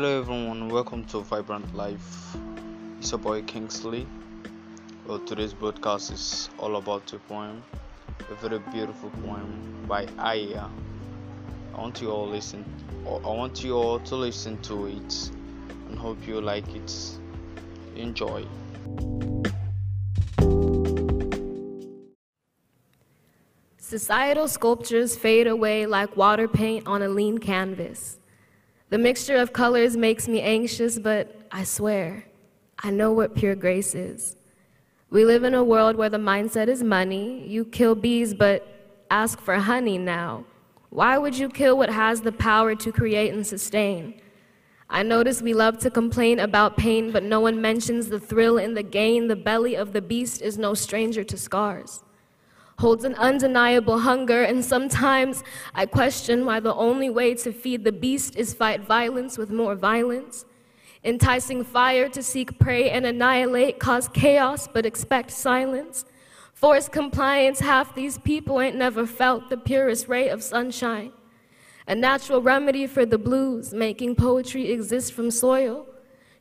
Hello everyone, welcome to Vibrant Life. It's your boy Kingsley. Well, today's broadcast is all about a poem, a very beautiful poem by Aya. I want you all listen. I want you all to listen to it, and hope you like it. Enjoy. Societal sculptures fade away like water paint on a lean canvas. The mixture of colors makes me anxious, but I swear, I know what pure grace is. We live in a world where the mindset is money. You kill bees, but ask for honey now. Why would you kill what has the power to create and sustain? I notice we love to complain about pain, but no one mentions the thrill in the gain. The belly of the beast is no stranger to scars holds an undeniable hunger, and sometimes I question why the only way to feed the beast is fight violence with more violence. Enticing fire to seek prey and annihilate, cause chaos but expect silence. Force compliance, half these people ain't never felt the purest ray of sunshine. A natural remedy for the blues, making poetry exist from soil.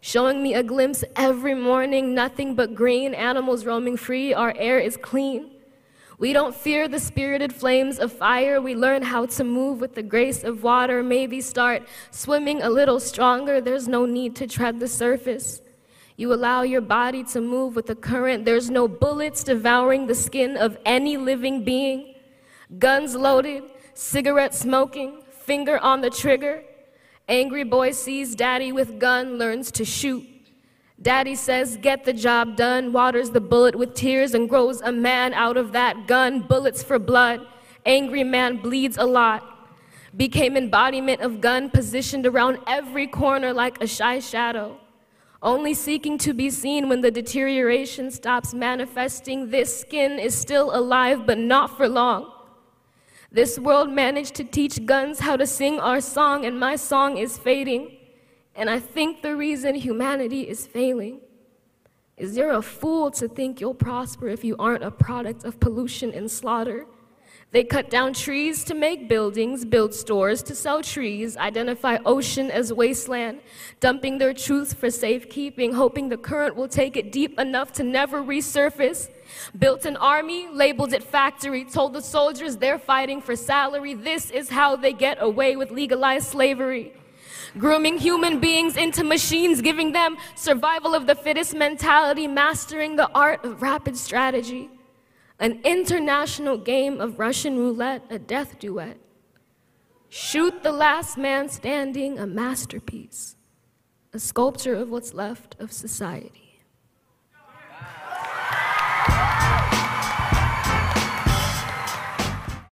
Showing me a glimpse every morning, nothing but green, animals roaming free, our air is clean. We don't fear the spirited flames of fire. We learn how to move with the grace of water. Maybe start swimming a little stronger. There's no need to tread the surface. You allow your body to move with the current. There's no bullets devouring the skin of any living being. Guns loaded, cigarette smoking, finger on the trigger. Angry boy sees daddy with gun, learns to shoot. Daddy says, get the job done, waters the bullet with tears and grows a man out of that gun, bullets for blood. Angry man bleeds a lot. Became embodiment of gun, positioned around every corner like a shy shadow. Only seeking to be seen when the deterioration stops manifesting. This skin is still alive, but not for long. This world managed to teach guns how to sing our song, and my song is fading. And I think the reason humanity is failing is you're a fool to think you'll prosper if you aren't a product of pollution and slaughter. They cut down trees to make buildings, build stores to sell trees, identify ocean as wasteland, dumping their truth for safekeeping, hoping the current will take it deep enough to never resurface. Built an army, labeled it factory, told the soldiers they're fighting for salary. This is how they get away with legalized slavery grooming human beings into machines, giving them survival of the fittest mentality, mastering the art of rapid strategy. An international game of Russian roulette, a death duet. Shoot the last man standing, a masterpiece, a sculpture of what's left of society.